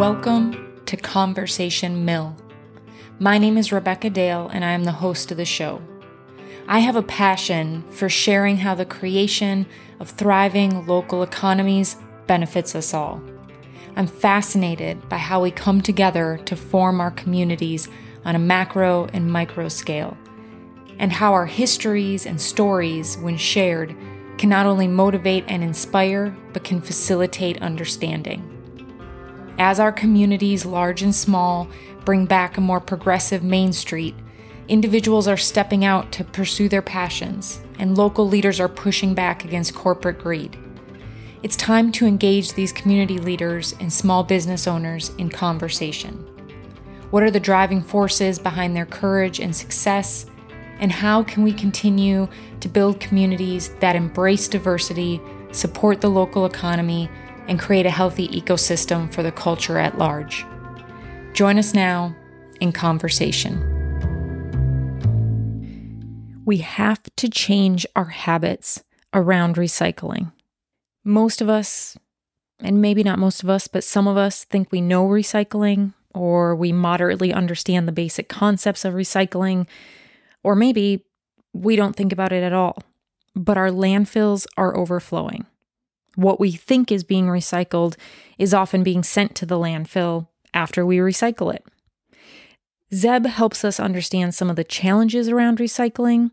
Welcome to Conversation Mill. My name is Rebecca Dale, and I am the host of the show. I have a passion for sharing how the creation of thriving local economies benefits us all. I'm fascinated by how we come together to form our communities on a macro and micro scale, and how our histories and stories, when shared, can not only motivate and inspire, but can facilitate understanding. As our communities, large and small, bring back a more progressive Main Street, individuals are stepping out to pursue their passions, and local leaders are pushing back against corporate greed. It's time to engage these community leaders and small business owners in conversation. What are the driving forces behind their courage and success? And how can we continue to build communities that embrace diversity, support the local economy, and create a healthy ecosystem for the culture at large? Join us now in conversation. We have to change our habits around recycling. Most of us, and maybe not most of us, but some of us think we know recycling or we moderately understand the basic concepts of recycling, or maybe we don't think about it at all. But our landfills are overflowing. What we think is being recycled is often being sent to the landfill after we recycle it. Zeb helps us understand some of the challenges around recycling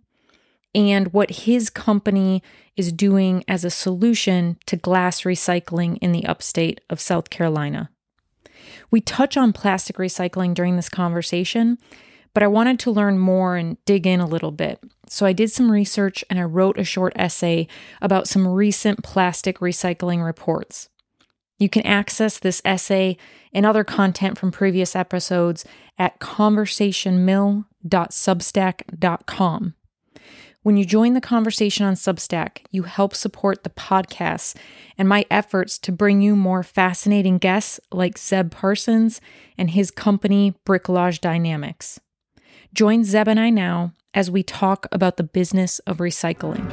and what his company is doing as a solution to glass recycling in the upstate of South Carolina. We touch on plastic recycling during this conversation, but I wanted to learn more and dig in a little bit. So I did some research and I wrote a short essay about some recent plastic recycling reports. You can access this essay and other content from previous episodes at conversationmill.substack.com. When you join the conversation on Substack, you help support the podcast and my efforts to bring you more fascinating guests like Zeb Parsons and his company, Bricolage Dynamics. Join Zeb and I now as we talk about the business of recycling.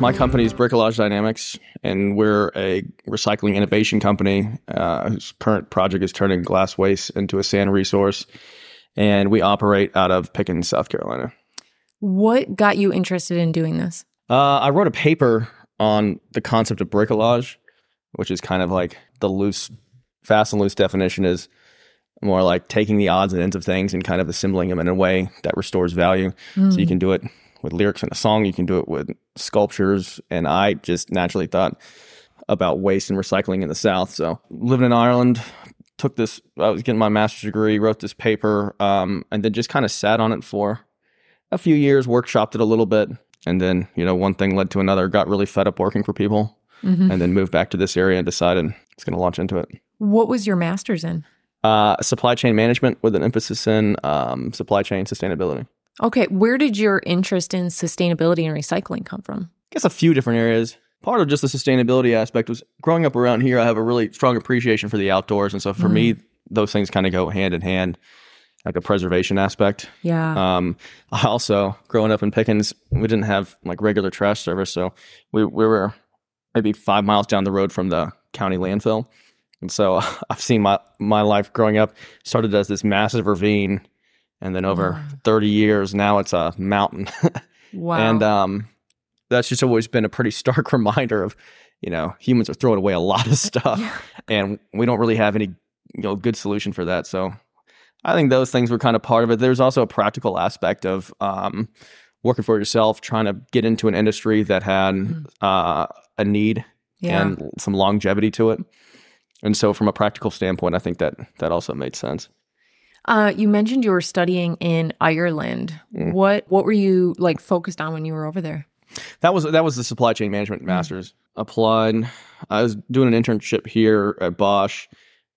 My company is Bricolage Dynamics, and we're a recycling innovation company uh, whose current project is turning glass waste into a sand resource. And we operate out of Pickens, South Carolina. What got you interested in doing this? Uh, I wrote a paper on the concept of bricolage, which is kind of like the loose, fast and loose definition is more like taking the odds and ends of things and kind of assembling them in a way that restores value. Mm. So you can do it with lyrics in a song, you can do it with sculptures. And I just naturally thought about waste and recycling in the South. So living in Ireland, took this, I was getting my master's degree, wrote this paper, um, and then just kind of sat on it for a few years, workshopped it a little bit. And then, you know, one thing led to another, got really fed up working for people, mm-hmm. and then moved back to this area and decided it's going to launch into it. What was your master's in? Uh, supply chain management with an emphasis in um, supply chain sustainability. Okay, where did your interest in sustainability and recycling come from? I guess a few different areas. Part of just the sustainability aspect was growing up around here. I have a really strong appreciation for the outdoors, and so for mm. me, those things kind of go hand in hand, like a preservation aspect. Yeah. Um, I also growing up in Pickens, we didn't have like regular trash service, so we we were maybe five miles down the road from the county landfill, and so I've seen my my life growing up started as this massive ravine and then over wow. 30 years now it's a mountain wow and um, that's just always been a pretty stark reminder of you know humans are throwing away a lot of stuff yeah. and we don't really have any you know good solution for that so i think those things were kind of part of it there's also a practical aspect of um, working for yourself trying to get into an industry that had mm. uh, a need yeah. and some longevity to it and so from a practical standpoint i think that that also made sense uh, you mentioned you were studying in Ireland. Mm. What what were you like focused on when you were over there? That was that was the supply chain management mm. masters. Mm. Applied. I was doing an internship here at Bosch,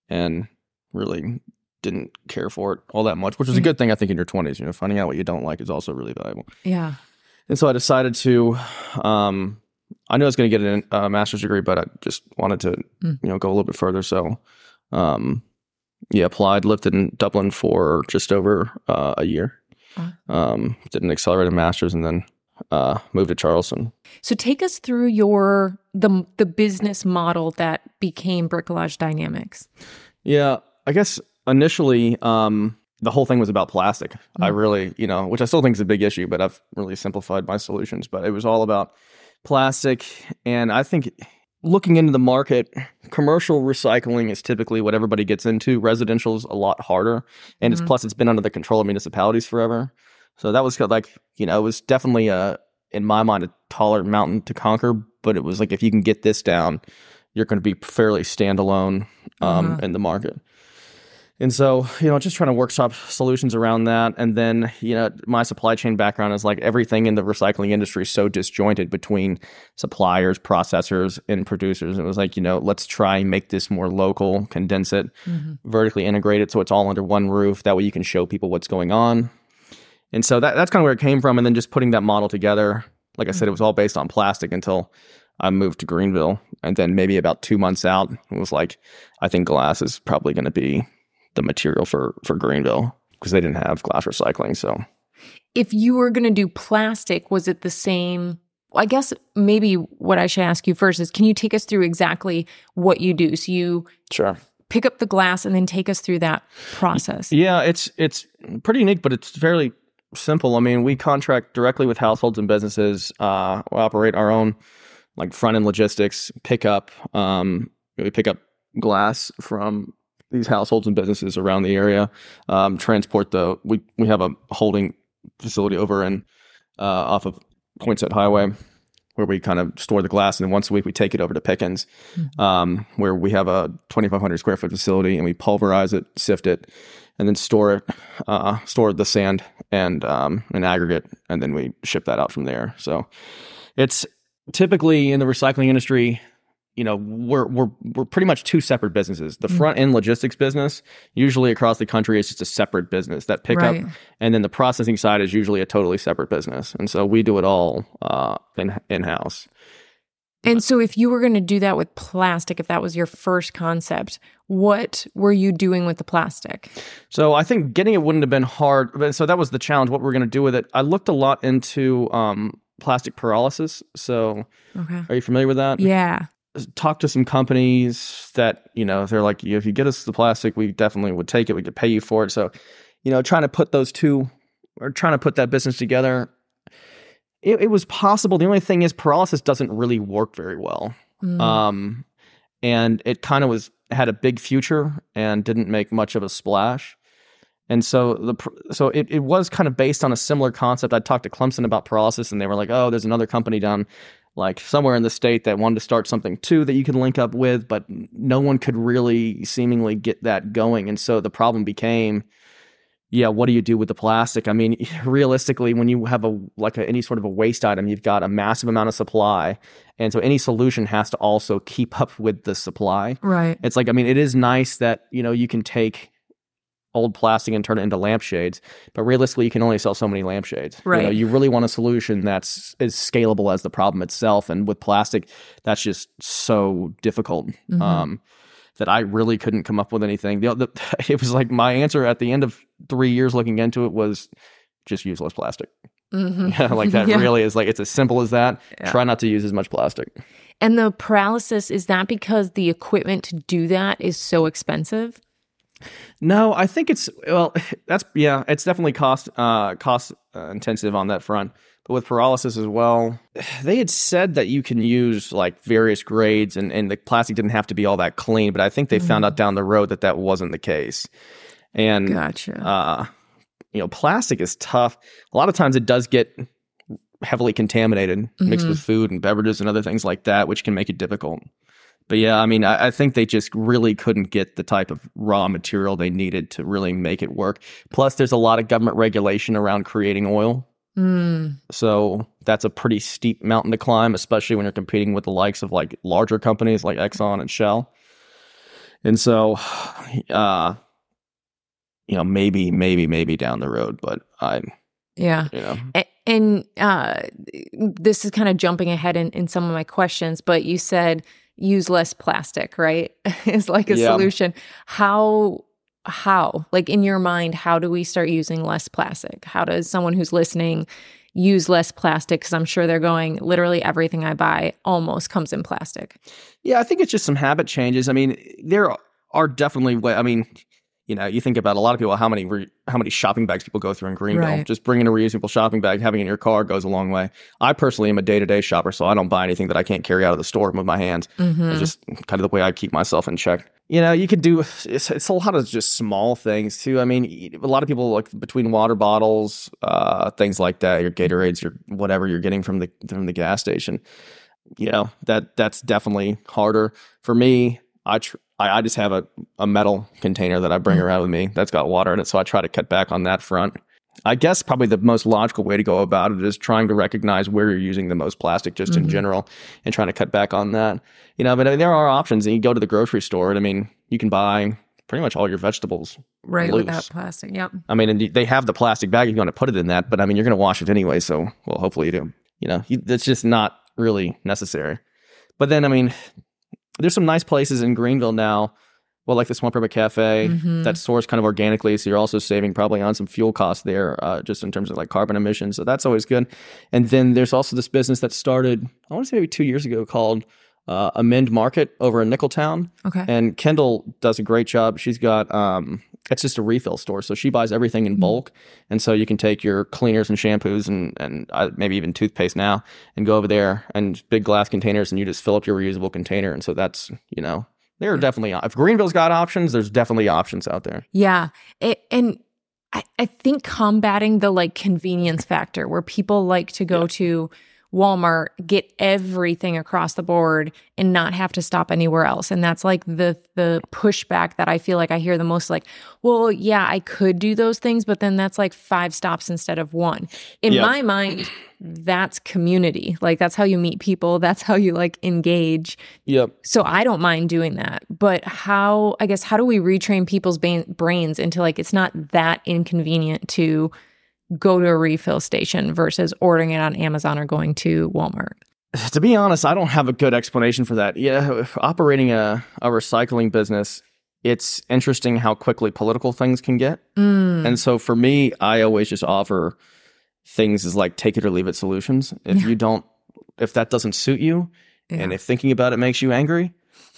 and really didn't care for it all that much, which is a mm. good thing I think in your twenties. You know, finding out what you don't like is also really valuable. Yeah. And so I decided to. Um, I knew I was going to get a master's degree, but I just wanted to, mm. you know, go a little bit further. So, um, yeah, applied, lived in Dublin for just over uh, a year. Uh-huh. Um, did an accelerated master's and then uh, moved to Charleston. So take us through your the the business model that became Bricolage Dynamics. Yeah, I guess initially um, the whole thing was about plastic. I really, you know, which I still think is a big issue, but I've really simplified my solutions. But it was all about plastic, and I think looking into the market, commercial recycling is typically what everybody gets into. Residential is a lot harder, and it's Mhm. plus it's been under the control of municipalities forever. So that was like you know it was definitely a in my mind a taller mountain to conquer, but it was like if you can get this down, you're going to be fairly standalone um, Uh-huh. in the market. And so, you know, just trying to workshop solutions around that. And then, you know, my supply chain background is like everything in the recycling industry is so disjointed between suppliers, processors, and producers. It was like, you know, let's try and make this more local, condense it, mm-hmm. vertically integrate it so it's all under one roof. That way you can show people what's going on. And so that, that's kind of where it came from. And then just putting that model together, like I said, it mm-hmm. was all based on plastic until I moved to Greenville. And then maybe about two months out, it was like, I think glass is probably going to be the material for, for Greenville because they didn't have glass recycling. So If you were going to do plastic, was it the same? I guess maybe what I should ask you first is can you take us through exactly what you do? So you sure. pick up the glass and then take us through that process. Yeah, it's it's pretty unique, but it's fairly simple. I mean, we contract directly with households and businesses. Uh, we operate our own like front end logistics, pick up. Um, we pick up glass from these households and businesses around the area. Um, transport the we we have a holding facility over in uh, off of Poinsett Highway. Where we kind of store the glass, and then once a week we take it over to Pickens, um, where we have a 2,500 square foot facility, and we pulverize it, sift it, and then store it, uh, store the sand and um, an aggregate, and then we ship that out from there. So it's typically in the recycling industry, you know, we're we're we're pretty much two separate businesses. The front end logistics business, usually across the country, is just a separate business that pickup, Right. and then the processing side is usually a totally separate business. And so we do it all uh, in in house. And so if you were going to do that with plastic, if that was your first concept, what were you doing with the plastic? So I think getting it wouldn't have been hard. But so that was the challenge. What we're going to do with it? I looked a lot into um, plastic pyrolysis. So Okay. are you familiar with that? Yeah. Talk to some companies that you know they're like, if you get us the plastic, we definitely would take it. We could pay you for it. So, you know, trying to put those two or trying to put that business together. It, it was possible. The only thing is, pyrolysis doesn't really work very well. Mm. Um, and it kind of was had a big future and didn't make much of a splash. And so the so it, it was kind of based on a similar concept. I talked to Clemson about pyrolysis, and they were like, "Oh, there's another company down like somewhere in the state that wanted to start something too that you could link up with, but no one could really seemingly get that going." And so the problem became, yeah, what do you do with the plastic? I mean, realistically, when you have a like a, any sort of a waste item, you've got a massive amount of supply, and so any solution has to also keep up with the supply. right. It's like, I mean, it is nice that, you know, you can take old plastic and turn it into lampshades, but realistically, you can only sell so many lampshades. You, know, Right. you really want a solution that's as scalable as the problem itself. And with plastic, that's just so difficult. Mhm. Um, that I really couldn't come up with anything. The, the, it was like my answer at the end of three years looking into it was just use less plastic. Mhm. like that Yeah. really is like it's as simple as that. Yeah. Try not to use as much plastic. And the pyrolysis, is that because the equipment to do that is so expensive? No, I think it's well. That's yeah. It's definitely cost uh, cost uh, intensive on that front. But with pyrolysis as well, they had said that you can use like various grades, and and the plastic didn't have to be all that clean. But I think they found out down the road that that wasn't the case. And Gotcha. uh, you know, plastic is tough. A lot of times it does get heavily contaminated, mixed Mhm. with food and beverages and other things like that, which can make it difficult. But yeah, I mean, I, I think they just really couldn't get the type of raw material they needed to really make it work. Plus, there's a lot of government regulation around creating oil. Mm. So that's a pretty steep mountain to climb, especially when you're competing with the likes of like larger companies like Exxon and Shell. And so, uh, you know, maybe, maybe, maybe down the road, but I, Yeah. you know, A- And uh, this is kind of jumping ahead in, in some of my questions, but you said use less plastic, right? is like a Yeah. solution. How, how, like in your mind, how do we start using less plastic? How does someone who's listening use less plastic because I'm sure they're going literally everything I buy almost comes in plastic. Yeah, I think it's just some habit changes. I mean, there are definitely. I mean, you know, you think about a lot of people how many re, how many shopping bags people go through in Greenville. Right. Just bringing a reusable shopping bag, having it in your car goes a long way. I personally am a day to day shopper, so I don't buy anything that I can't carry out of the store with my hands. Mhm. It's just kind of the way I keep myself in check. You know, you could do it's, it's a lot of just small things too. I mean, a lot of people like between water bottles, uh, things like that, your Gatorades, your whatever you're getting from the from the gas station. You know that that's definitely harder for me. I tr- I, I just have a, a metal container that I bring Mm. around with me that's got water in it, so I try to cut back on that front. I guess probably the most logical way to go about it is trying to recognize where you're using the most plastic just in Mhm. general and trying to cut back on that. You know, but I mean, there are options. And you go to the grocery store, and I mean, you can buy pretty much all your vegetables. Right Loose. without plastic. Yep. I mean, and they have the plastic bag if you want to put it in that, but I mean, you're going to wash it anyway. So, well, hopefully you do. You know, you, it's just not really necessary. But then, I mean, there's some nice places in Greenville now. Well, like the Swamp Rabbit Cafe Mhm. that source kind of organically, so you're also saving probably on some fuel costs there, uh, just in terms of like carbon emissions. So that's always good. And then there's also this business that started, I want to say maybe two years ago, called uh, Amend Market over in Nicholtown. Okay. And Kendall does a great job. She's got um it's just a refill store. So she buys everything in Mhm. bulk. And so you can take your cleaners and shampoos and and uh, maybe even toothpaste now and go over there and big glass containers and you just fill up your reusable container. And so that's, you know, there are definitely if Greenville's got options, there's definitely options out there. Yeah. It, and I, I think combating the like convenience factor where people like to go Yeah. to Walmart, get everything across the board and not have to stop anywhere else. And that's like the the pushback that I feel like I hear the most like, well, yeah, I could do those things, but then that's like five stops instead of one. In Yeah. my mind, that's community. Like that's how you meet people, that's how you like engage. Yep. So I don't mind doing that. But how, I guess, how do we retrain people's ba- brains into like it's not that inconvenient to go to a refill station versus ordering it on Amazon or going to Walmart? To be honest, I don't have a good explanation for that. Yeah, operating a, a recycling business, it's interesting how quickly political things can get. Mm. And so for me, I always just offer things as like take it or leave it solutions. If Yeah. you don't, if that doesn't suit you, and if thinking about it makes you angry,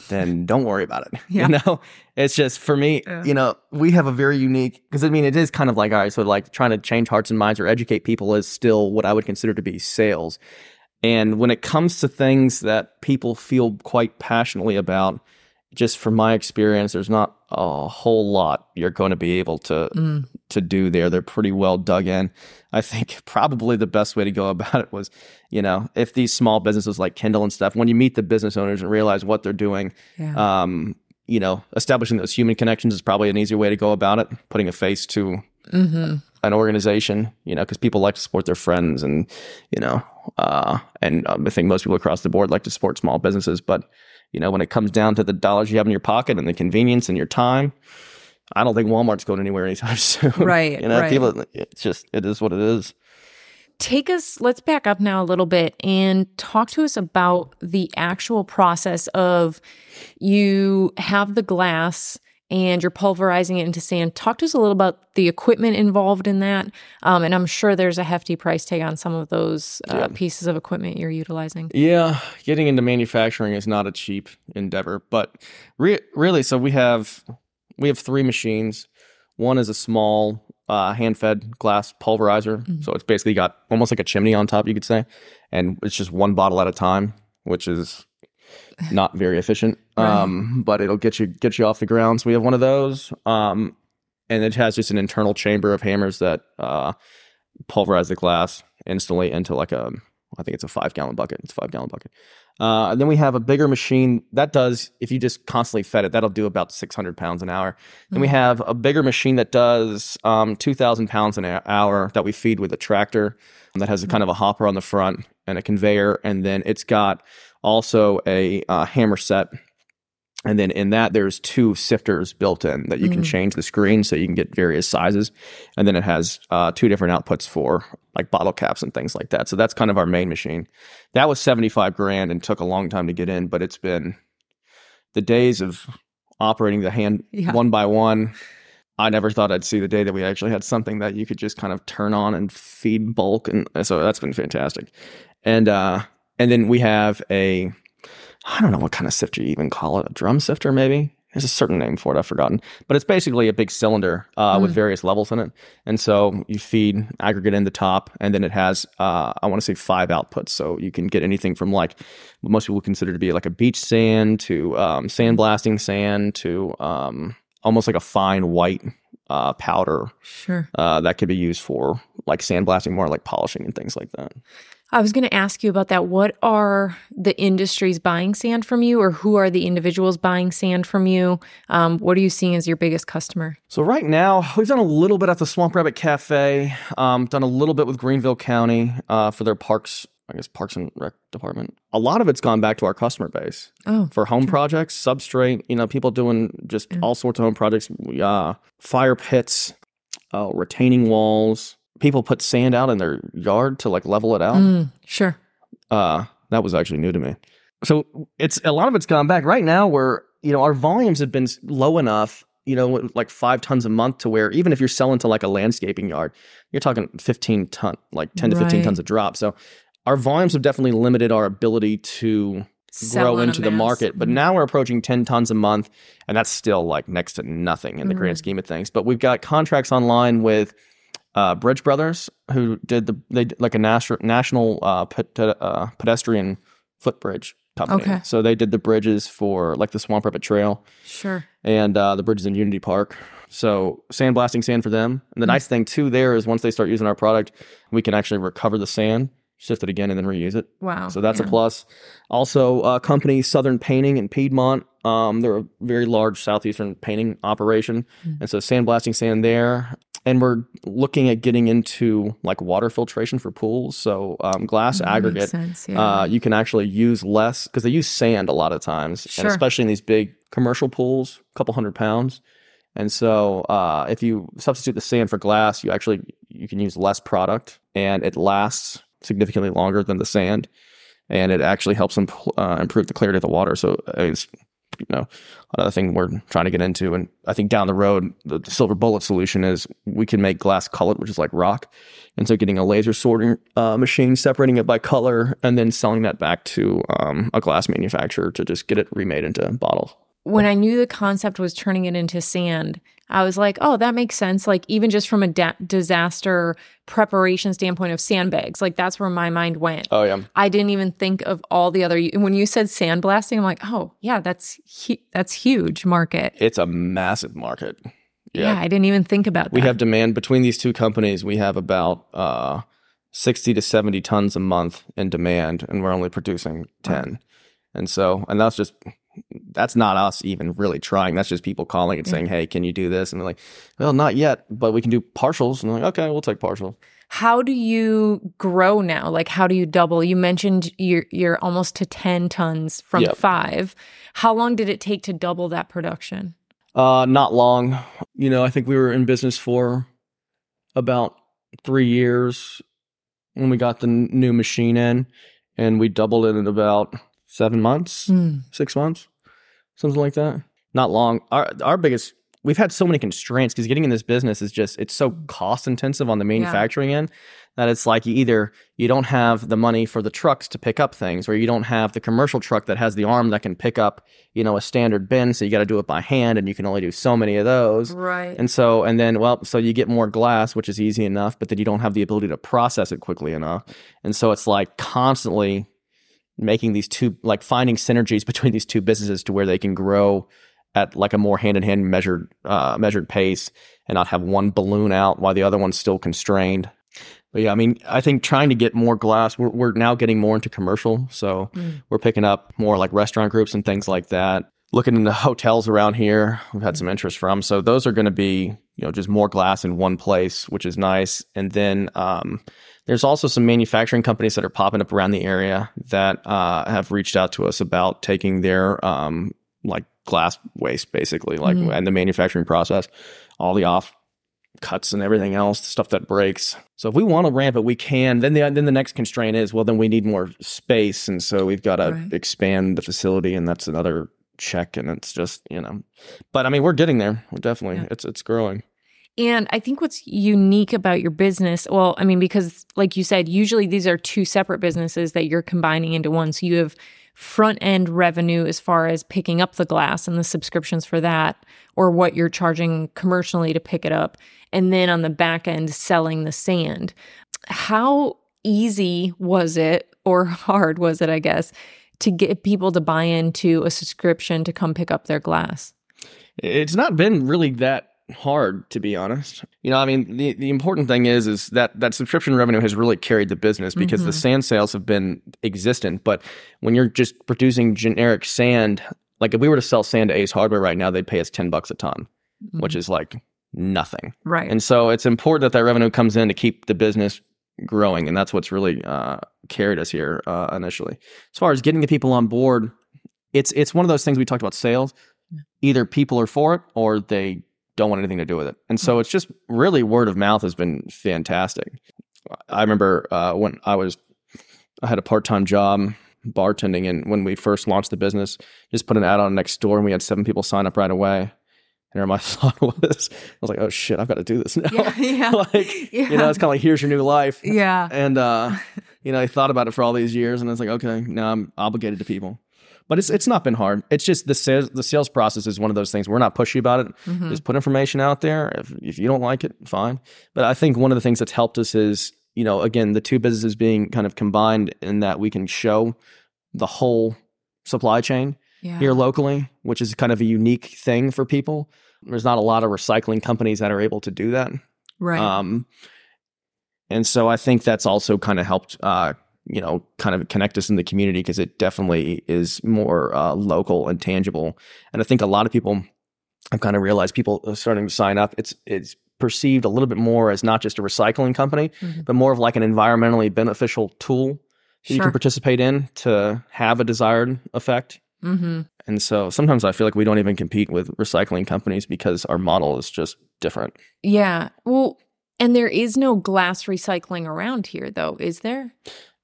then don't worry about it. Yeah. You know, it's just for me, Yeah. you know, we have a very unique, because I mean, it is kind of like, all right, so like trying to change hearts and minds or educate people is still what I would consider to be sales. And when it comes to things that people feel quite passionately about, just from my experience, there's not a whole lot you're going to be able to Mm. to do there. They're pretty well dug in. I think probably the best way to go about it was, you know, if these small businesses like Kendall and stuff, when you meet the business owners and realize what they're doing, Yeah. um, you know, establishing those human connections is probably an easier way to go about it. Putting a face to hmm an organization, you know, because people like to support their friends, and you know, uh, and um, I think most people across the board like to support small businesses. But you know, when it comes down to the dollars you have in your pocket and the convenience and your time, I don't think Walmart's going anywhere anytime soon. Right, you know, right. people. It's just it is what it is. Take us, let's back up now a little bit and talk to us about the actual process of you have the glass and you're pulverizing it into sand. Talk to us a little about the equipment involved in that. Um, and I'm sure there's a hefty price tag on some of those uh, Yeah. pieces of equipment you're utilizing. Yeah, getting into manufacturing is not a cheap endeavor, but re- really, so we have we have three machines. One is a small uh, hand-fed glass pulverizer, Mhm. so it's basically got almost like a chimney on top, you could say, and it's just one bottle at a time, which is not very efficient. Right. Um, but it'll get you get you off the ground. So we have one of those, um, and it has just an internal chamber of hammers that uh, pulverize the glass instantly into like a I think it's a five gallon bucket. It's a five gallon bucket. Uh, and then we have a bigger machine that does, if you just constantly fed it, that'll do about 600 pounds an hour. Then we Mm. have a bigger machine that does um, 2,000 pounds an hour that we feed with a tractor that has a kind of a hopper on the front and a conveyor. And then it's got also a uh, hammer set. And then in that, there's two sifters built in that you can Mm. change the screen so you can get various sizes. And then it has uh, two different outputs for like bottle caps and things like that. So that's kind of our main machine. That was 75 grand and took a long time to get in, but it's been the days of operating the hand Yeah. one by one I never thought I'd see the day that we actually had something that you could just kind of turn on and feed bulk, and so that's been fantastic. And uh, and then we have a, I don't know what kind of sifter you even call it, a drum sifter maybe. There's a certain name for it, I've forgotten, but it's basically a big cylinder uh, with various levels in it, and so you feed aggregate in the top, and then it has uh, I want to say five outputs, so you can get anything from like what most people would consider to be like a beach sand to um, sandblasting sand to um, almost like a fine white uh, powder Sure. uh, that could be used for like sandblasting, more like polishing and things like that. I was going to ask you about that. What are the industries buying sand from you, or who are the individuals buying sand from you? Um, what are you seeing as your biggest customer? So right now, we've done a little bit at the Swamp Rabbit Cafe, um, done a little bit with Greenville County uh, for their parks, I guess Parks and Rec department. A lot of it's gone back to our customer base Oh, for home projects, substrate. You know, people doing just Mm. all sorts of home projects, uh, fire pits, uh, retaining walls. People put sand out in their yard to like level it out. Mm, sure. Uh, that was actually new to me. So it's a lot of it's gone back right now. Where you know our volumes have been low enough, you know, like five tons a month, to where even if you're selling to like a landscaping yard, you're talking 15 ton, like 10 to 15 Right. tons of drop. So our volumes have definitely limited our ability to Sell grow into the market. But Mhm. now we're approaching 10 tons a month, and that's still like next to nothing in the grand Mhm. scheme of things. But we've got contracts online with uh, Bridge Brothers, who did the they did like a national national uh, uh, pedestrian footbridge company. Okay. So they did the bridges for like the Swamp Rabbit Trail Sure. and uh, the bridges in Unity Park. So sandblasting sand for them. And the nice thing too there is once they start using our product, we can actually recover the sand, shift it again, and then reuse it. Wow. So that's Yeah. a plus. Also, uh, company Southern Painting in Piedmont. Um, they're a very large southeastern painting operation, Mm. and so sandblasting sand there. And we're looking at getting into like water filtration for pools. So um, glass That aggregate, sense, yeah. uh, you can actually use less because they use sand a lot of times, Sure. and especially in these big commercial pools, a couple hundred pounds. And so, uh, if you substitute the sand for glass, you actually you can use less product, and it lasts significantly longer than the sand, and it actually helps imp- uh, improve the clarity of the water. So it's you know another thing we're trying to get into, and I think down the road the, the silver bullet solution is we can make glass colored, which is like rock, and so getting a laser sorting uh, machine, separating it by color, and then selling that back to um, a glass manufacturer to just get it remade into bottles. when I knew the concept was turning it into sand, I was like, oh, that makes sense. Like, even just from a da- disaster preparation standpoint of sandbags, like that's where my mind went. Oh yeah, I didn't even think of all the other. When you said sandblasting, I'm like, oh, yeah, that's hu- that's huge market. it's a massive market. Yeah. I didn't even think about that. We have demand between these two companies. We have about uh, 60 to 70 tons a month in demand, and we're only producing 10. And so, and that's just, that's not us even really trying. That's just people calling and saying, hey, can you do this? And they're like, well, not yet, but we can do partials. And they're like, okay, we'll take partials. How do you grow now? Like, how do you double? You mentioned you're you're almost to ten tons from Yep. five. How long did it take to double that production? Uh, not long. You know, I think we were in business for about three years when we got the new machine in, and we doubled it in about seven months. Hmm. six months, something like that. Not long. Our our biggest we've had so many constraints because getting in this business is just it's so cost intensive on the manufacturing end that it's like you either you don't have the money for the trucks to pick up things or you don't have the commercial truck that has the arm that can pick up you know a standard bin so you got to do it by hand and you can only do so many of those Right. and so, and then, well, so you get more glass, which is easy enough, but then you don't have the ability to process it quickly enough. And so it's like constantly making these two, like finding synergies between these two businesses to where they can grow at like a more hand in hand measured, uh, measured pace and not have one balloon out while the other one's still constrained. But yeah, I mean, I think trying to get more glass, we're, we're now getting more into commercial. So Mm. we're picking up more like restaurant groups and things like that. Looking into hotels around here, we've had some interest from. So those are going to be, you know, just more glass in one place, which is nice. And then um, there's also some manufacturing companies that are popping up around the area that uh, have reached out to us about taking their um, like glass waste, basically, like Mm. and the manufacturing process, all the off cuts and everything else, the stuff that breaks. So if we want to ramp it, we can. Then the then the next constraint is well, then we need more space, and so we've got to Right. expand the facility, and that's another check, and it's just you know. But I mean, we're getting there. We're definitely Yeah. it's it's growing. And I think what's unique about your business, well, I mean, because like you said, usually these are two separate businesses that you're combining into one. So you have front end revenue as far as picking up the glass and the subscriptions for that, or what you're charging commercially to pick it up. And then on the back end, selling the sand. How easy was it, or hard was it, I guess, to get people to buy into a subscription to come pick up their glass? It's not been really that hard to be honest. You know, I mean, the the important thing is is that that subscription revenue has really carried the business because the Mhm. sand sales have been existent, but when you're just producing generic sand, like if we were to sell sand to Ace Hardware right now, they'd pay us 10 bucks a ton, which is like nothing. right. And so it's important that that revenue comes in to keep the business growing, and that's what's really uh, carried us here uh, initially. As far as getting the people on board, it's it's one of those things we talked about sales. Either people are for it or they don't want anything to do with it, and so it's just really word of mouth has been fantastic. I remember uh, when I was I had a part time job bartending, and when we first launched the business, just put an ad on next door, and we had seven people sign up right away. And my thought was, I was like, oh shit, I've got to do this now. yeah, yeah. like, you know, it's kind of like, here's your new life. yeah. And, uh, you know, I thought about it for all these years and it's like, okay, now I'm obligated to people. But it's it's not been hard. It's just the sales the sales process is one of those things. We're not pushy about it. Mhm. Just put information out there. If if you don't like it, fine. But I think one of the things that's helped us is, you know, again, the two businesses being kind of combined in that we can show the whole supply chain yeah. here locally, which is kind of a unique thing for people. There's not a lot of recycling companies that are able to do that. right. Um, and so I think that's also kind of helped, uh, you know, kind of connect us in the community because it definitely is more uh, local and tangible. And I think a lot of people I've kind of realized people are starting to sign up. It's it's perceived a little bit more as not just a recycling company, Mhm. but more of like an environmentally beneficial tool that you can participate in to have a desired effect. mm-hmm. And so sometimes I feel like we don't even compete with recycling companies because our model is just different. Yeah. Well, and there is no glass recycling around here, though, is there?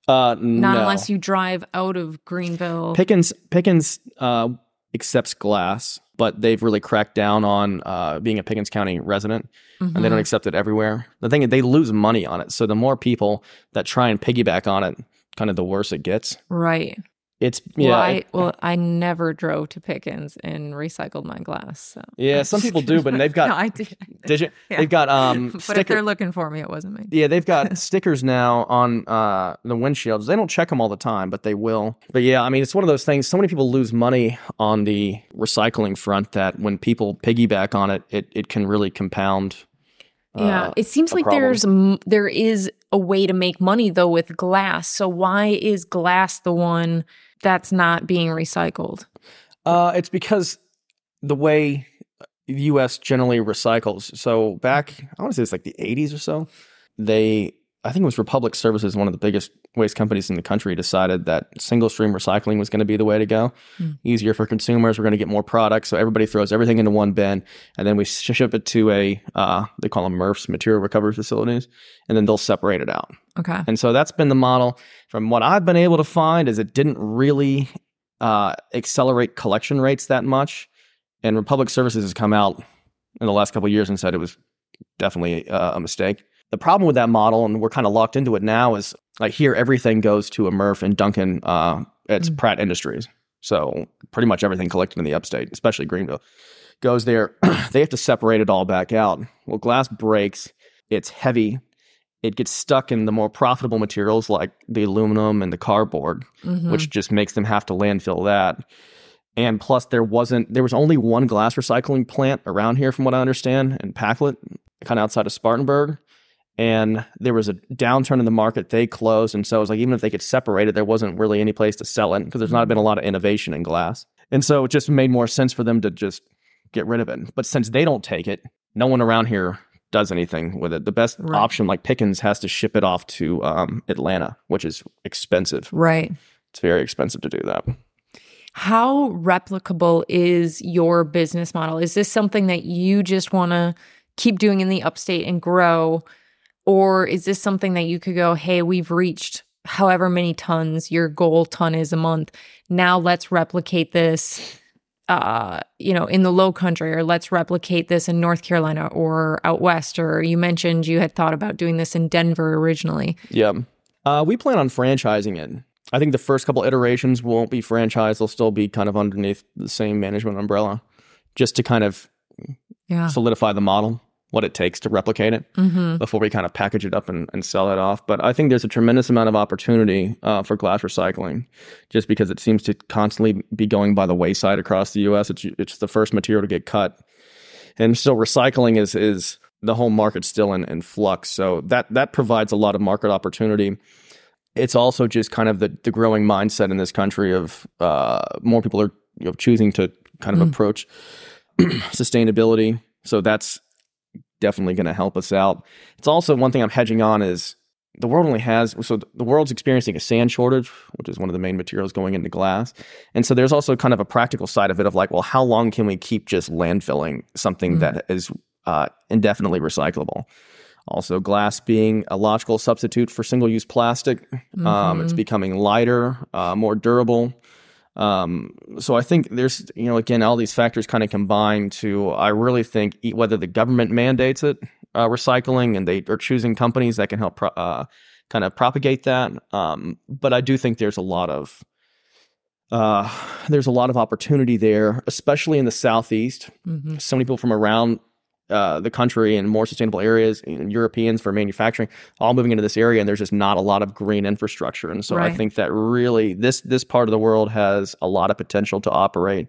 Uh, Not no. unless you drive out of Greenville. Pickens Pickens uh, accepts glass, but they've really cracked down on uh, being a Pickens County resident, and they don't accept it everywhere. The thing is, they lose money on it. So the more people that try and piggyback on it, kind of the worse it gets. Right. It's yeah, well, I, it- well, I never drove to Pickens and recycled my glass. So. yeah. Some people do, but they've got no, I did. did you? Yeah. They've got um but if sticker. they're looking for me, it wasn't me. Yeah, they've got stickers now on uh, the windshields. They don't check them all the time, but they will. But yeah, I mean, it's one of those things. So many people lose money on the recycling front that when people piggyback on it, it, it can really compound. uh, yeah, it seems like problem. there's there is a way to make money though with glass. So why is glass the one that's not being recycled? Uh, it's because the way the U.S. generally recycles. So back, I want to say it's like the 80s or so. They, I think it was Republic Services, one of the biggest waste companies in the country, decided that single stream recycling was going to be the way to go. Hmm. Easier for consumers. We're going to get more products, so everybody throws everything into one bin, and then we ship it to a uh, they call them MRFs, material recovery facilities, and then they'll separate it out. Okay. And so that's been the model. From what I've been able to find, is it didn't really uh, accelerate collection rates that much. And Republic Services has come out in the last couple of years and said it was definitely uh, a mistake. The problem with that model, and we're kind of locked into it now, is like here everything goes to a MRF and Duncan. Uh, it's Mm. Pratt Industries, so pretty much everything collected in the upstate, especially Greenville, goes there. they have to separate it all back out. Well, glass breaks. It's heavy it gets stuck in the more profitable materials like the aluminum and the cardboard, Mhm. which just makes them have to landfill that. And plus, there wasn't there was only one glass recycling plant around here, from what I understand, in Pacolet, kind of outside of Spartanburg. And there was a downturn in the market; they closed, and so it was like even if they could separate it, there wasn't really any place to sell it because there's not been a lot of innovation in glass. And so it just made more sense for them to just get rid of it. But since they don't take it, no one around here does anything with it. The best Right. option, like Pickens, has to ship it off to um, Atlanta, which is expensive. right. It's very expensive to do that. How replicable is your business model? Is this something that you just want to keep doing in the upstate and grow? Or is this something that you could go, hey, we've reached however many tons your goal ton is a month. Now let's replicate this uh, you know, in the low country, or let's replicate this in North Carolina or out west, or you mentioned you had thought about doing this in Denver originally. Yeah. Uh, we plan on franchising it. I think the first couple iterations won't be franchised. They'll still be kind of underneath the same management umbrella just to kind of Yeah. solidify the model, what it takes to replicate it Mm-hmm. before we kind of package it up and, and sell it off. But I think there's a tremendous amount of opportunity uh, for glass recycling just because it seems to constantly be going by the wayside across the US. It's, it's the first material to get cut. And so recycling is, is the whole market's still in, in flux. So that, that provides a lot of market opportunity. It's also just kind of the, the growing mindset in this country of uh, more people are you know, choosing to kind of Mm. approach sustainability. So that's definitely going to help us out. It's also one thing I'm hedging on is the world only has so the world's experiencing a sand shortage, which is one of the main materials going into glass. And so there's also kind of a practical side of it of like, well, how long can we keep just landfilling something Mm. that is uh, indefinitely recyclable? Also, glass being a logical substitute for single-use plastic, um, it's Mhm. becoming lighter, uh, more durable. Um, so I think there's, you know, again, all these factors kind of combine to, I really think whether the government mandates it, uh, recycling, and they are choosing companies that can help pro- uh, kind of propagate that. Um, but I do think there's a lot of, uh, there's a lot of opportunity there, especially in the southeast. Mm-hmm. So many people from around uh, the country and more sustainable areas, and Europeans for manufacturing, all moving into this area, and there's just not a lot of green infrastructure. And so I think that really this this part of the world has a lot of potential to operate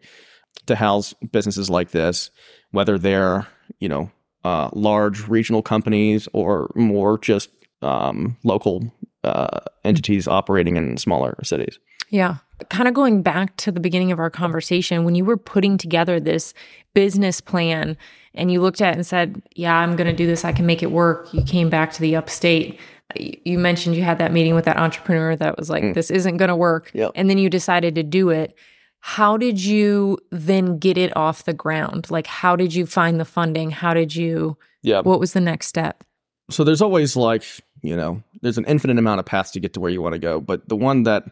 to house businesses like this, whether they're you know uh, large regional companies or more just um, local uh, entities operating in smaller cities. Yeah. Kind of going back to the beginning of our conversation, when you were putting together this business plan and you looked at it and said, Yeah, I'm going to do this, I can make it work. You came back to the upstate. You mentioned you had that meeting with that entrepreneur that was like, mm. This isn't going to work. Yep. And then you decided to do it. How did you then get it off the ground? Like, how did you find the funding? How did you, Yeah. what was the next step? so there's always like you know there's an infinite amount of paths to get to where you want to go but the one that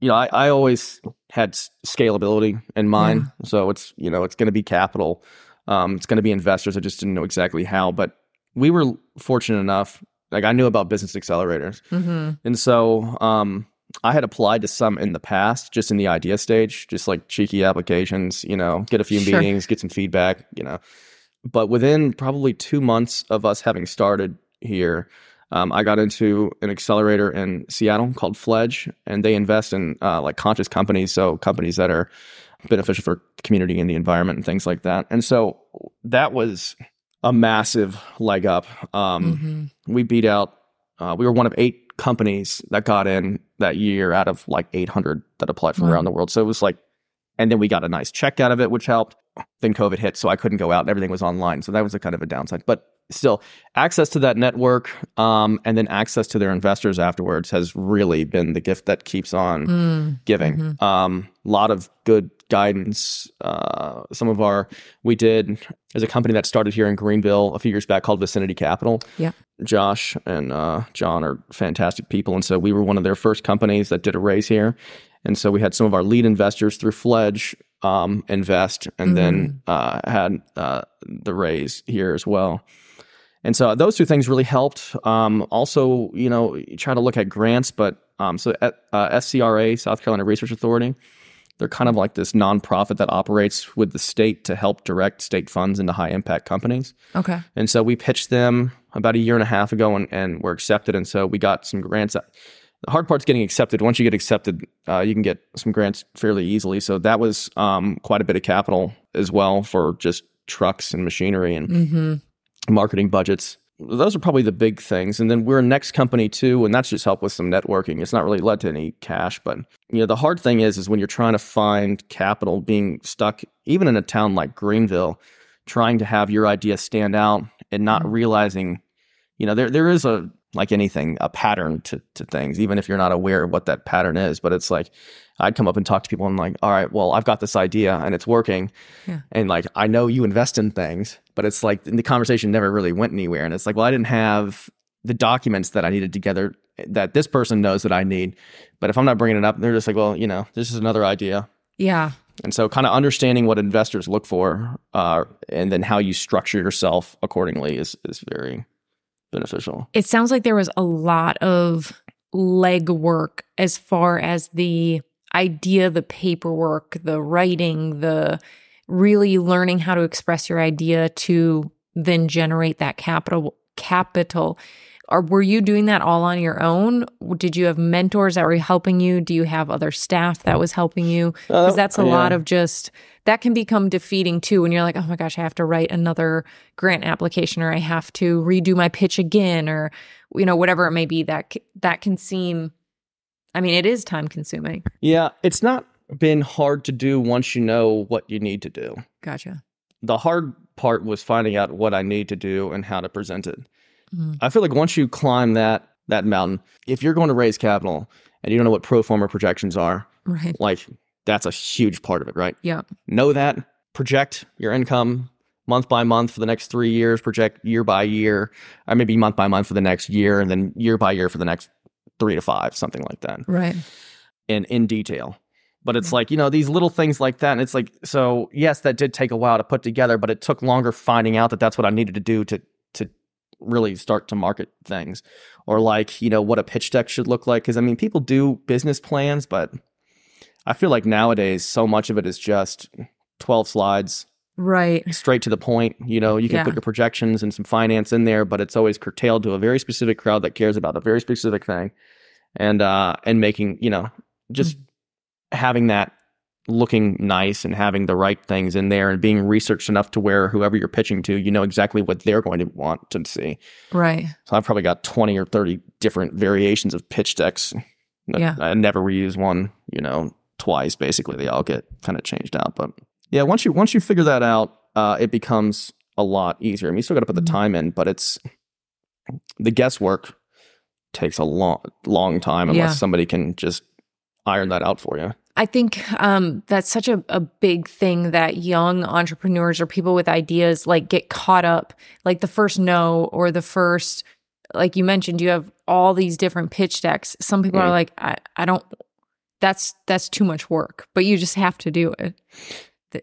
you know i, I always had scalability in mind so it's you know it's going to be capital um, it's going to be investors i just didn't know exactly how but we were fortunate enough like i knew about business accelerators Mm-hmm. and so um, I had applied to some in the past, just in the idea stage, just like cheeky applications, you know, get a few Sure. meetings, get some feedback, you know. But within probably two months of us having started here, um, I got into an accelerator in Seattle called Fledge, and they invest in uh, like conscious companies, so companies that are beneficial for community and the environment and things like that. And so that was a massive leg up. Um, Mm-hmm. we beat out uh, we were one of eight companies that got in that year out of like 800 that applied from Wow. around the world so it was like and then we got a nice check out of it which helped then covid hit so i couldn't go out and everything was online so that was a kind of a downside but still access to that network um, and then access to their investors afterwards has really been the gift that keeps on Mm. giving. Mhm. Um, a lot of good guidance. Uh, some of our, we did, there's a company that started here in Greenville a few years back called Vicinity Capital. Yeah. Josh and uh, John are fantastic people. And so we were one of their first companies that did a raise here. And so we had some of our lead investors through Fledge um, invest and then uh, had uh, the raise here as well. And so those two things really helped. Um, also, you know, you try to look at grants, but um, so at, uh, SCRA, South Carolina Research Authority, they're kind of like this nonprofit that operates with the state to help direct state funds into high impact companies. Okay. And so we pitched them about a year and a half ago and, and were accepted. And so we got some grants. The hard part's getting accepted. Once you get accepted, uh, you can get some grants fairly easily. So that was um, quite a bit of capital as well for just trucks and machinery and Mm-hmm. Marketing budgets. Those are probably the big things. And then we're a next company too, and that's just helped with some networking. It's not really led to any cash, but you know, the hard thing is is when you're trying to find capital being stuck even in a town like Greenville, trying to have your idea stand out and not Mhm. realizing, you know, there there is a like anything, a pattern to, to things, even if you're not aware of what that pattern is. But it's like I'd come up and talk to people and like, all right, well, I've got this idea and it's working. Yeah. And like I know you invest in things, but it's like the conversation never really went anywhere. And it's like, well, I didn't have the documents that I needed together that this person knows that I need. But if I'm not bringing it up, they're just like, well, you know, this is another idea. Yeah. And so, kind of understanding what investors look for, uh, and then how you structure yourself accordingly is is very beneficial. It sounds like there was a lot of legwork as far as the idea, the paperwork, the writing, the really learning how to express your idea to then generate that capital capital or were you doing that all on your own? Did you have mentors that were helping you? Do you have other staff that was helping you? Because uh, that's a yeah. lot of just that can become defeating too when you're like, oh my gosh, I have to write another grant application or I have to redo my pitch again or you know whatever it may be. That that can seem. I mean, it is time consuming. Yeah, it's not been hard to do once you know what you need to do. Gotcha. The hard part was finding out what I need to do and how to present it. Mm. I feel like once you climb that that mountain, if you're going to raise capital and you don't know what pro forma projections are, right? Like that's a huge part of it, right? Yeah. Know that, project your income month by month for the next three years, project year by year, or maybe month by month for the next year, and then year by year for the next three to five, something like that. Right. And in detail. But it's like, you know, these little things like that. And it's like, so yes, that did take a while to put together, but it took longer finding out that that's what I needed to do to to really start to market things or like you know what a pitch deck should look like because i mean people do business plans but i feel like nowadays so much of it is just 12 slides right straight to the point you know you can yeah. put your projections and some finance in there but it's always curtailed to a very specific crowd that cares about a very specific thing and uh and making you know just mm-hmm. having that looking nice and having the right things in there and being researched enough to where whoever you're pitching to, you know exactly what they're going to want to see. Right. So I've probably got 20 or 30 different variations of pitch decks. Yeah. I never reuse one, you know, twice basically. They all get kind of changed out. But yeah, once you once you figure that out, uh, it becomes a lot easier. I mean, you still got to put the mm-hmm. time in, but it's the guesswork takes a long long time unless yeah. somebody can just iron that out for you. I think um, that's such a, a big thing that young entrepreneurs or people with ideas like get caught up, like the first no or the first, like you mentioned, you have all these different pitch decks. Some people mm. are like, I, I don't, that's that's too much work, but you just have to do it.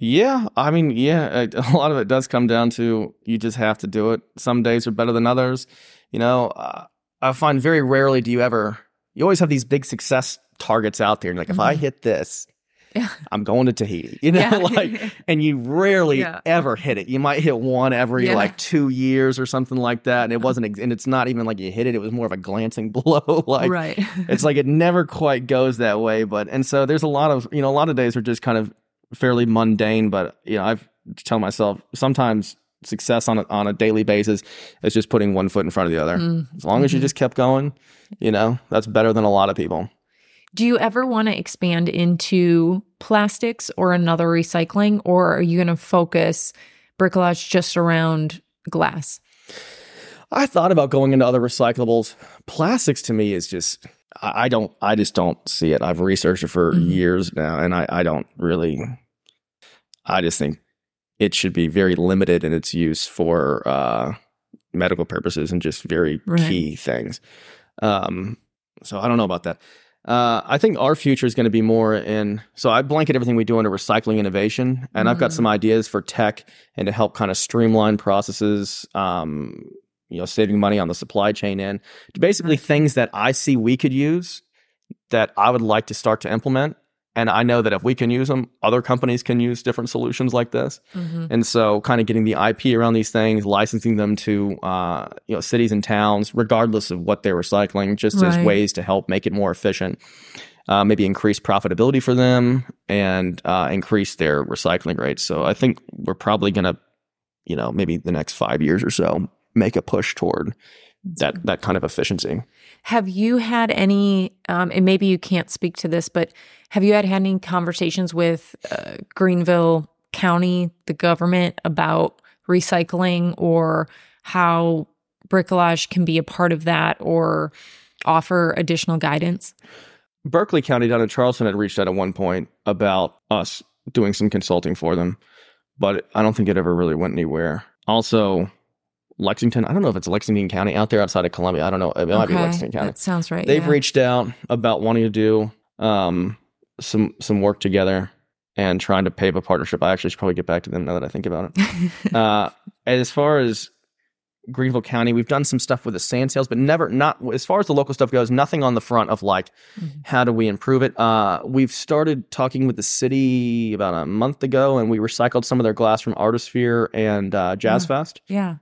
Yeah, I mean, yeah, a lot of it does come down to you just have to do it. Some days are better than others. You know, uh, I find very rarely do you ever. You always have these big success targets out there and like if I mm-hmm. hit this, yeah. I'm going to Tahiti, you know, yeah. like, and you rarely yeah. ever hit it. You might hit one every like two years or something like that. And it wasn't, and it's not even like you hit it. It was more of a glancing blow. like, right. it's like it never quite goes that way. But, and so there's a lot of, you know, a lot of days are just kind of fairly mundane. But, you know, I've tell myself sometimes success on a, on a daily basis is just putting one foot in front of the other. Mm. As long mm-hmm. as you mm-hmm. just kept going, you know, that's better than a lot of people. Do you ever want to expand into plastics or another recycling, or are you going to focus bricolage just around glass? I thought about going into other recyclables. Plastics to me is just I don't I just don't see it. I've researched it for mm-hmm. years now and I, I don't really I just think it should be very limited in its use for uh, medical purposes and just very right. key things. Um, so I don't know about that. Uh, I think our future is going to be more in. So I blanket everything we do under recycling innovation, and mm. I've got some mm. ideas for tech and to help kind of streamline processes. Um, you know, saving money on the supply chain end. Basically, things that I see we could use that I would like to start to implement and I know that if we can use them, other companies can use different solutions like this. Mm-hmm. And so, kind of getting the IP around these things, licensing them to uh, you know cities and towns, regardless of what they're recycling, just right. as ways to help make it more efficient. Uh, maybe increase profitability for them and uh, increase their recycling rates. So I think we're probably going to, you know, maybe the next five years or so, make a push toward that that kind of efficiency. Have you had any? Um, and maybe you can't speak to this, but have you had any conversations with uh, Greenville County, the government, about recycling or how bricolage can be a part of that or offer additional guidance? Berkeley County down in Charleston had reached out at one point about us doing some consulting for them, but I don't think it ever really went anywhere. Also, Lexington. I don't know if it's Lexington County out there outside of Columbia. I don't know. It might be Lexington County. That sounds right. They've yeah. reached out about wanting to do um, some some work together. and trying to pave a partnership. I actually should probably get back to them now that I think about it. uh, as far as Greenville County, we've done some stuff with the sand sales, but never not as far as the local stuff goes. Nothing on the front of like Mm-hmm. how do we improve it. Uh, we've started talking with the city about a month ago, and we recycled some of their glass from Artisphere and uh, Jazz Fest. Yeah.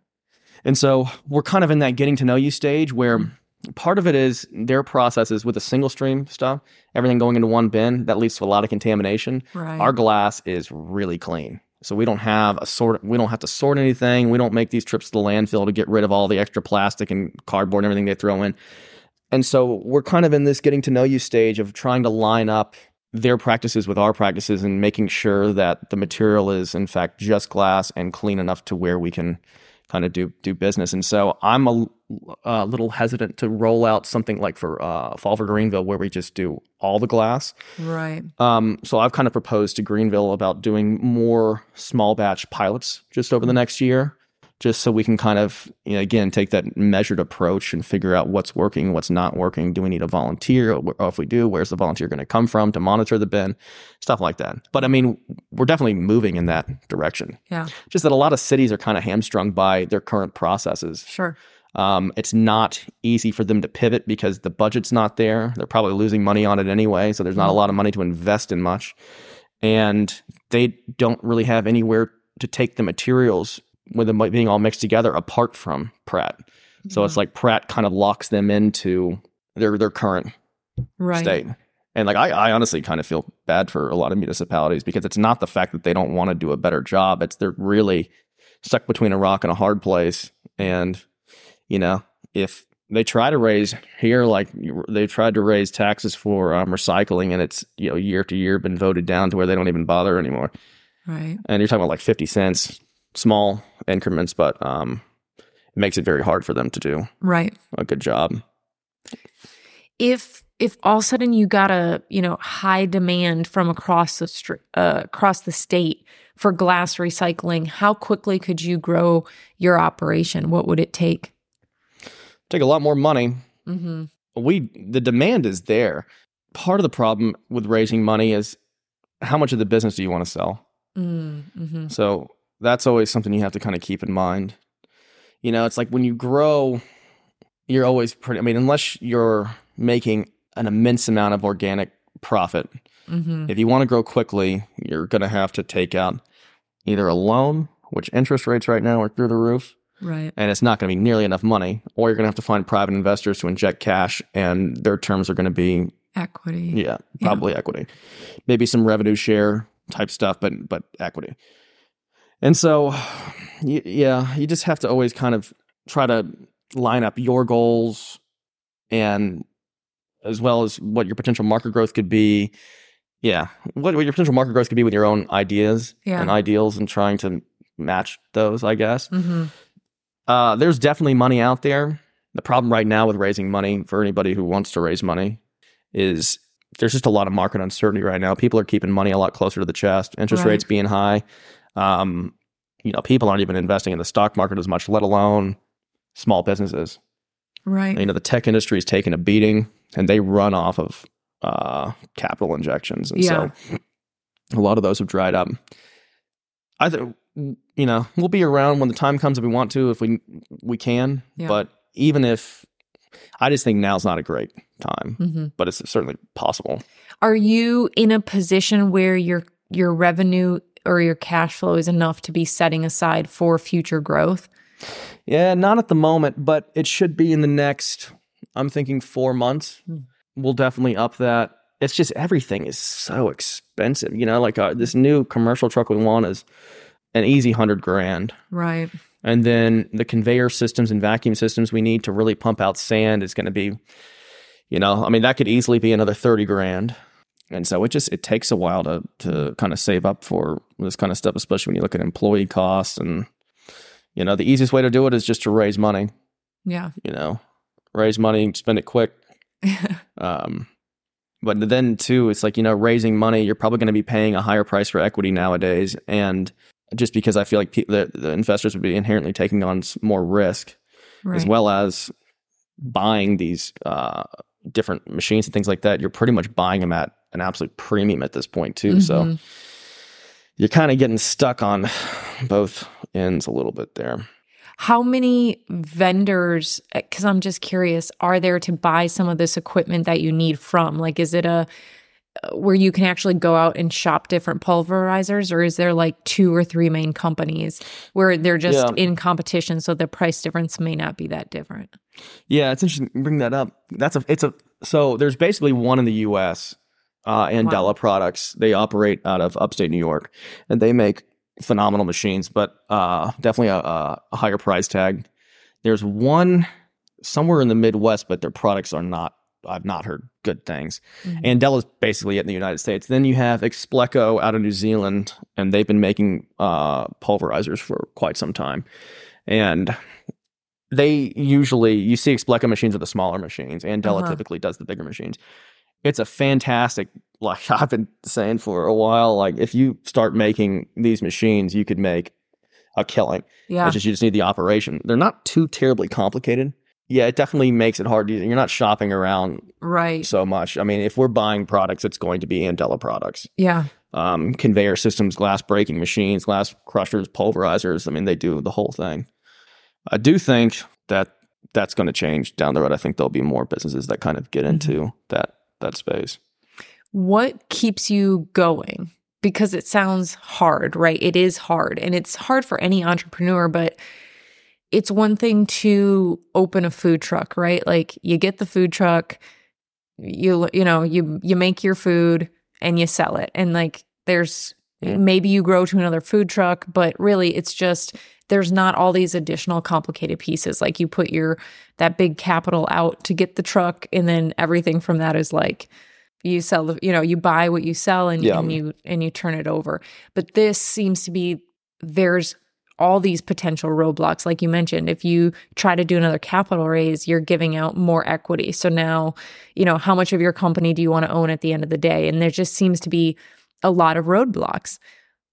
And so we're kind of in that getting to know you stage where mm-hmm. part of it is their processes with a single stream stuff, everything going into one bin, that leads to a lot of contamination. Right. Our glass is really clean. So we don't have a sort we don't have to sort anything. We don't make these trips to the landfill to get rid of all the extra plastic and cardboard and everything they throw in. And so we're kind of in this getting to know you stage of trying to line up their practices with our practices and making sure that the material is in fact just glass and clean enough to where we can kind of do do business. And so I'm a, a little hesitant to roll out something like for uh, Fall for Greenville where we just do all the glass. right. Um, so I've kind of proposed to Greenville about doing more small batch pilots just over the next year, just so we can kind of, you know, again, take that measured approach and figure out what's working, what's not working. Do we need a volunteer? Or if we do, where's the volunteer going to come from to monitor the bin? Stuff like that. But I mean, we're definitely moving in that direction. Yeah. Just that a lot of cities are kind of hamstrung by their current processes. Sure. Um, it's not easy for them to pivot because the budget's not there. They're probably losing money on it anyway, so there's not a lot of money to invest in much. And they don't really have anywhere to take the materials with them being all mixed together apart from Pratt. So it's like Pratt kind of locks them into their their current Right. state. And like I, I honestly kind of feel bad for a lot of municipalities because it's not the fact that they don't want to do a better job. It's they're really stuck between a rock and a hard place. And, you know, if they try to raise here, like they tried to raise taxes for um, recycling and it's, you know, year to year been voted down to where they don't even bother anymore. Right. And you're talking about like 50 cents, small increments, but um, it makes it very hard for them to do Right. a good job. if if all of a sudden you got a you know high demand from across the str- uh, across the state for glass recycling, how quickly could you grow your operation? What would it take? Take a lot more money, Mm-hmm. we the demand is there. Part of the problem with raising money is how much of the business do you want to sell? Mm-hmm. So that's always something you have to kind of keep in mind. You know, it's like when you grow, you're always pretty. I mean, unless you're making an immense amount of organic profit, Mm-hmm. if you want to grow quickly, you're going to have to take out either a loan, which interest rates right now are through the roof, Right. and it's not going to be nearly enough money, or you're going to have to find private investors to inject cash, and their terms are going to be Equity. yeah, probably equity. Maybe some revenue share type stuff, but but equity. And so, yeah, you just have to always kind of try to line up your goals and as well as what your potential market growth could be. Yeah, what, what your potential market growth could be with your own ideas Yeah. and ideals and trying to match those, I guess. Mm-hmm. Uh, there's definitely money out there. The problem right now with raising money for anybody who wants to raise money is there's just a lot of market uncertainty right now. People are keeping money a lot closer to the chest. Interest Right. rates being high. Um, you know, people aren't even investing in the stock market as much, let alone small businesses. Right. You know, the tech industry is taking a beating, and they run off of uh, capital injections, and so a lot of those have dried up. I think you know we'll be around when the time comes if we want to, if we we can. Yeah. But even if I just think now's not a great time, Mm-hmm. but it's certainly possible. Are you in a position where your your revenue or your cash flow is enough to be setting aside for future growth? Yeah, not at the moment, but it should be in the next. I'm thinking four months. Hmm. We'll definitely up that. It's just everything is so expensive. You know, like uh, this new commercial truck we want is an easy hundred grand. Right. And then the conveyor systems and vacuum systems we need to really pump out sand is going to be, you know, I mean, that could easily be another 30 grand. And so it just, it takes a while to, to kind of save up for this kind of stuff, especially when you look at employee costs. And, you know, the easiest way to do it is just to raise money, Yeah. you know, raise money, spend it quick. Um, but then too, it's like, you know, raising money, you're probably going to be paying a higher price for equity nowadays. And just because I feel like pe- the, the investors would be inherently taking on more risk right. as well as buying these uh, different machines and things like that, you're pretty much buying them at an absolute premium at this point too. So Mhm. you're kind of getting stuck on both ends a little bit there. How many vendors, because I'm just curious, are there to buy some of this equipment that you need from? Like, is it a where you can actually go out and shop different pulverizers, or is there like two or three main companies where they're just Yeah. in competition, so the price difference may not be that different? Yeah, it's interesting. Bring that up. That's a. It's a. So there's basically one in the U.S. Uh, Andela Wow. Products. They operate out of upstate New York, and they make phenomenal machines, but uh, definitely a, a higher price tag. There's one somewhere in the Midwest, but their products are not. I've not heard good things. Mhm. Andela's basically it in the United States. Then you have Expleco out of New Zealand, and they've been making uh, pulverizers for quite some time. And they usually, you see Expleco machines are the smaller machines. Andela Uh-huh. typically does the bigger machines. It's a fantastic, like I've been saying for a while, like if you start making these machines, you could make a killing. Yeah. It's just you just need the operation. They're not too terribly complicated. Yeah, it definitely makes it hard. to You're not shopping around right. so much. I mean, if we're buying products, it's going to be Andela products. Yeah. Um, conveyor systems, glass breaking machines, glass crushers, pulverizers. I mean, they do the whole thing. I do think that that's going to change down the road. I think there'll be more businesses that kind of get into that that space. What keeps you going? Because it sounds hard, right? It is hard. And it's hard for any entrepreneur, but it's one thing to open a food truck, right? Like you get the food truck, you you know, you you make your food and you sell it. And like there's maybe you grow to another food truck, but really it's just there's not all these additional complicated pieces. Like you put your that big capital out to get the truck and then everything from that is like you sell the you know you buy what you sell and, Yeah. and you and you turn it over. But this seems to be there's all these potential roadblocks. Like you mentioned if you try to do another capital raise you're giving out more equity. So now you know how much of your company do you want to own at the end of the day? And there just seems to be a lot of roadblocks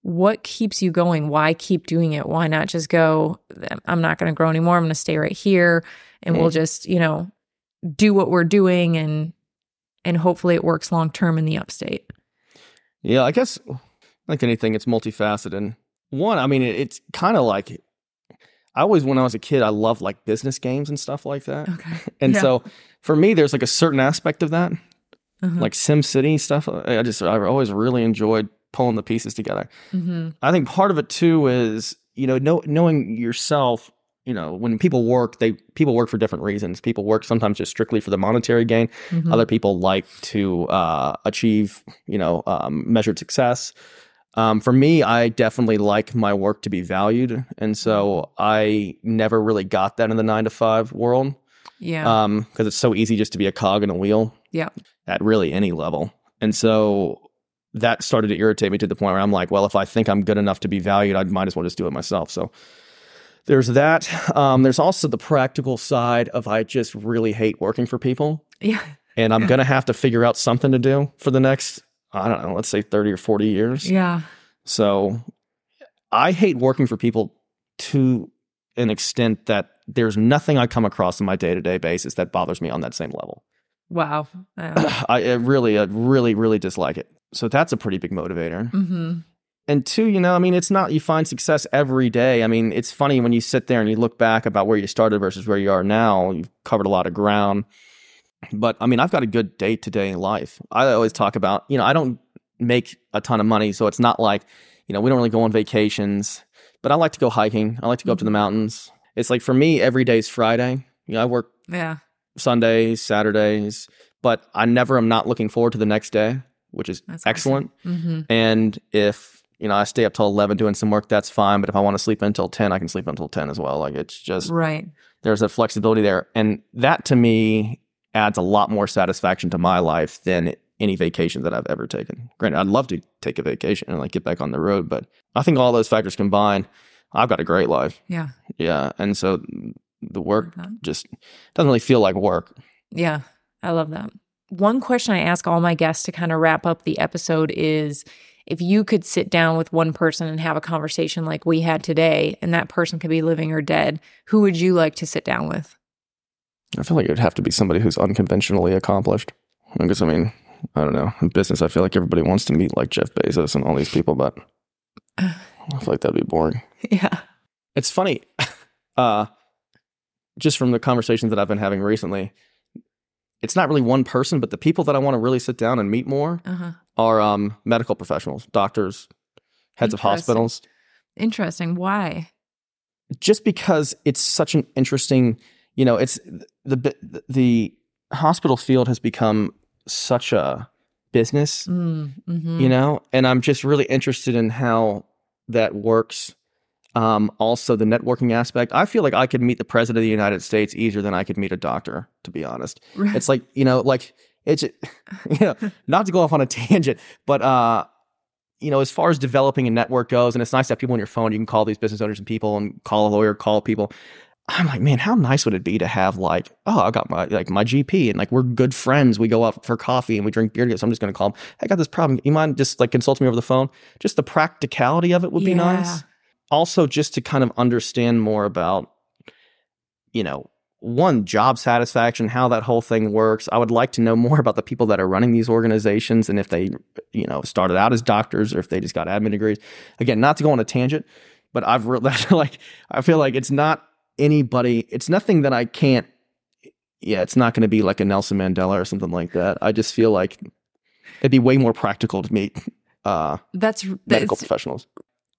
what keeps you going why keep doing it why not just go i'm not going to grow anymore i'm going to stay right here and we'll just you know do what we're doing and and hopefully it works long term in the upstate Yeah, I guess like anything, it's multifaceted. And one, I mean, it, it's kind of like I always, when I was a kid, I loved like business games and stuff like that. okay And Yeah. so for me, there's like a certain aspect of that, uh-huh. like Sim City stuff. I I just, I've always really enjoyed pulling the pieces together. hmm I think part of it too is, you know, know, knowing yourself, you know, when people work, they, people work for different reasons. People work sometimes just strictly for the monetary gain. hmm Other people like to uh, achieve, you know, um, measured success. Um, for me, I definitely like my work to be valued, and so I never really got that in the nine to five world yeah because it's so easy just to be a cog in a wheel. Yeah. At really any level, and so that started to irritate me to the point where I'm like, well, if I think I'm good enough to be valued, I might as well just do it myself. So there's that. Um, there's also the practical side of I just really hate working for people yeah and I'm gonna have to figure out something to do for the next I don't know, let's say 30 or 40 years. yeah So I hate working for people to an extent that there's nothing I come across on my day to day basis that bothers me on that same level. wow I, I really, I really, really dislike it. So that's a pretty big motivator. hmm And two, you know, I mean, it's not you find success every day. I mean, it's funny when you sit there and you look back about where you started versus where you are now. You've covered a lot of ground. But I mean, I've got a good day to day life. I always talk about, you know, I don't make a ton of money, so it's not like, you know, we don't really go on vacations. But I like to go hiking. I like to go up to the mountains. It's like for me, every day is Friday. You know, I work yeah Sundays, Saturdays, but I never am not looking forward to the next day, which is That's excellent. hmm And if you know I stay up till eleven doing some work, that's fine. But if I want to sleep until ten, I can sleep until ten as well. Like it's just right there's a flexibility there, and that to me adds a lot more satisfaction to my life than any vacation that I've ever taken. Granted, I'd love to take a vacation and like get back on the road, but I think all those factors combined, I've got a great life. yeah Yeah, and so the work just doesn't really feel like work. Yeah, I love that. One question I ask all my guests to kind of wrap up the episode is if you could sit down with one person and have a conversation like we had today, and that person could be living or dead, who would you like to sit down with? I feel like it would have to be somebody who's unconventionally accomplished. Because, I mean I don't know. In business, I feel like everybody wants to meet like Jeff Bezos and all these people, but I feel like that'd be boring. Yeah. It's funny, uh, just from the conversations that I've been having recently. It's not really one person, but the people that I want to really sit down and meet more Uh-huh. are um, medical professionals, doctors, heads of hospitals. Interesting. Why? just because it's such an interesting, you know, it's the the hospital field has become such a business, Mm, mhm. you know, and I'm just really interested in how that works. Um, also, the networking aspect. I feel like I could meet the president of the United States easier than I could meet a doctor. To be honest, Right. it's like you know, like it's you know, not to go off on a tangent, but uh, you know, as far as developing a network goes, and it's nice to have people on your phone. You can call these business owners and people, and call a lawyer, call people. I'm like, man, how nice would it be to have like, oh, I got my like my GP, and like we're good friends. We go out for coffee and we drink beer together. So I'm just gonna call him. I got this problem. You mind just like consulting me over the phone? Just the practicality of it would be nice. Also, just to kind of understand more about, you know, one job satisfaction, how that whole thing works. I would like to know more about the people that are running these organizations and if they, you know, started out as doctors or if they just got admin degrees. Again, not to go on a tangent, but I've re- like I feel like it's not anybody. It's nothing that I can't. Yeah, it's not going to be like a Nelson Mandela or something like that. I just feel like it'd be way more practical to meet uh, That's medical that's professionals.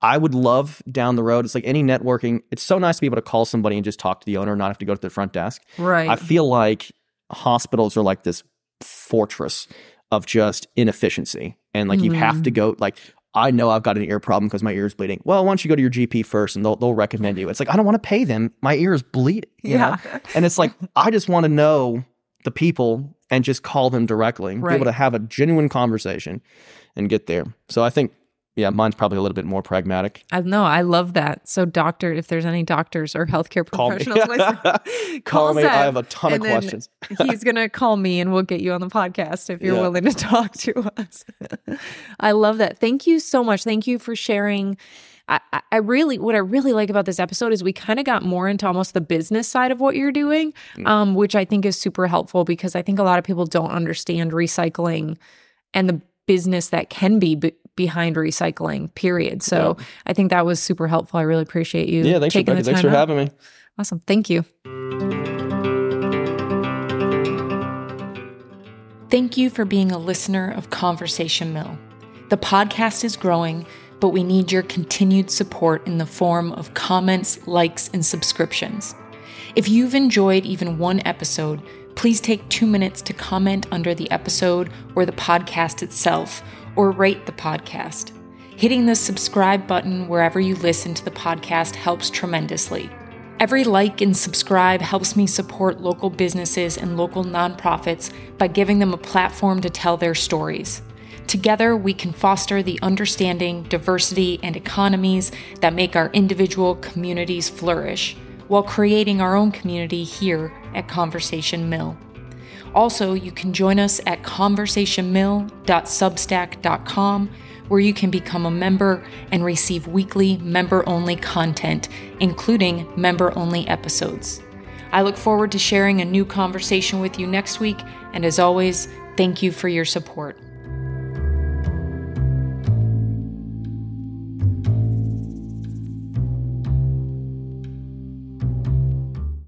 I would love down the road. It's like any networking. It's so nice to be able to call somebody and just talk to the owner, and not have to go to the front desk. right. I feel like hospitals are like this fortress of just inefficiency. And like you have to Mm. go like I know I've got an ear problem because my ear is bleeding. Well, why don't you go to your GP first and they'll they'll recommend you. It's like I don't want to pay them. My ear is bleeding. You Yeah. Know? And it's like I just want to know the people and just call them directly. Be able to have a genuine conversation and get there. So I think yeah, mine's probably a little bit more pragmatic. I know. I love that. So, doctor, if there's any doctors or healthcare professionals, Call me. listening, Call me. I have a ton of questions. he's gonna call me, and we'll get you on the podcast if you're Yeah. willing to talk to us. I love that. Thank you so much. Thank you for sharing. I, I- really, what I really like about this episode is we kind of got more into almost the business side of what you're doing, Mm. um, which I think is super helpful because I think a lot of people don't understand recycling and the business that can be be- behind recycling. Period. So I think that was super helpful. I really appreciate you. Yeah, thanks, taking Rebecca. the Thanks time for out. having me. Awesome. Thank you. Thank you for being a listener of Conversation Mill. The podcast is growing, but we need your continued support in the form of comments, likes, and subscriptions. If you've enjoyed even one episode, please take two minutes to comment under the episode or the podcast itself, or rate the podcast. Hitting the subscribe button wherever you listen to the podcast helps tremendously. Every like and subscribe helps me support local businesses and local nonprofits by giving them a platform to tell their stories. Together, we can foster the understanding, diversity, and economies that make our individual communities flourish while creating our own community here at Conversation Mill. Also, you can join us at conversationmill.substack.com, where you can become a member and receive weekly member only content, including member only episodes. I look forward to sharing a new conversation with you next week, and as always, thank you for your support.